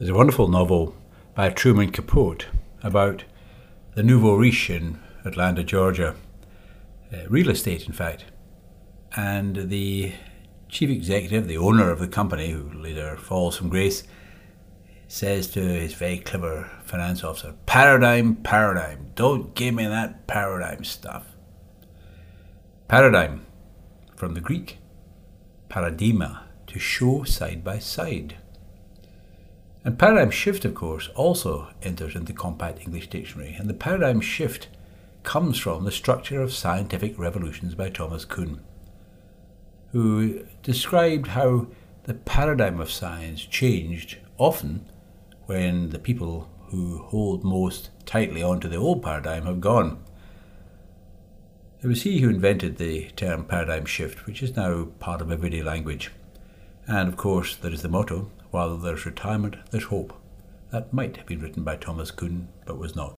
There's a wonderful novel by Truman Capote about the nouveau riche in Atlanta, Georgia, uh, real estate, in fact. And the chief executive, the owner of the company, who later falls from grace, says to his very clever finance officer, Paradigm, paradigm, don't give me that paradigm stuff. Paradigm, from the Greek, paradigma, to show side by side. And paradigm shift, of course, also enters into Compact English Dictionary, and the paradigm shift comes from the structure of scientific revolutions by Thomas Kuhn, who described how the paradigm of science changed often when the people who hold most tightly onto the old paradigm have gone. It was he who invented the term paradigm shift, which is now part of everyday language. And of course, there is the motto while there's retirement, there's hope. That might have been written by Thomas Kuhn, but was not.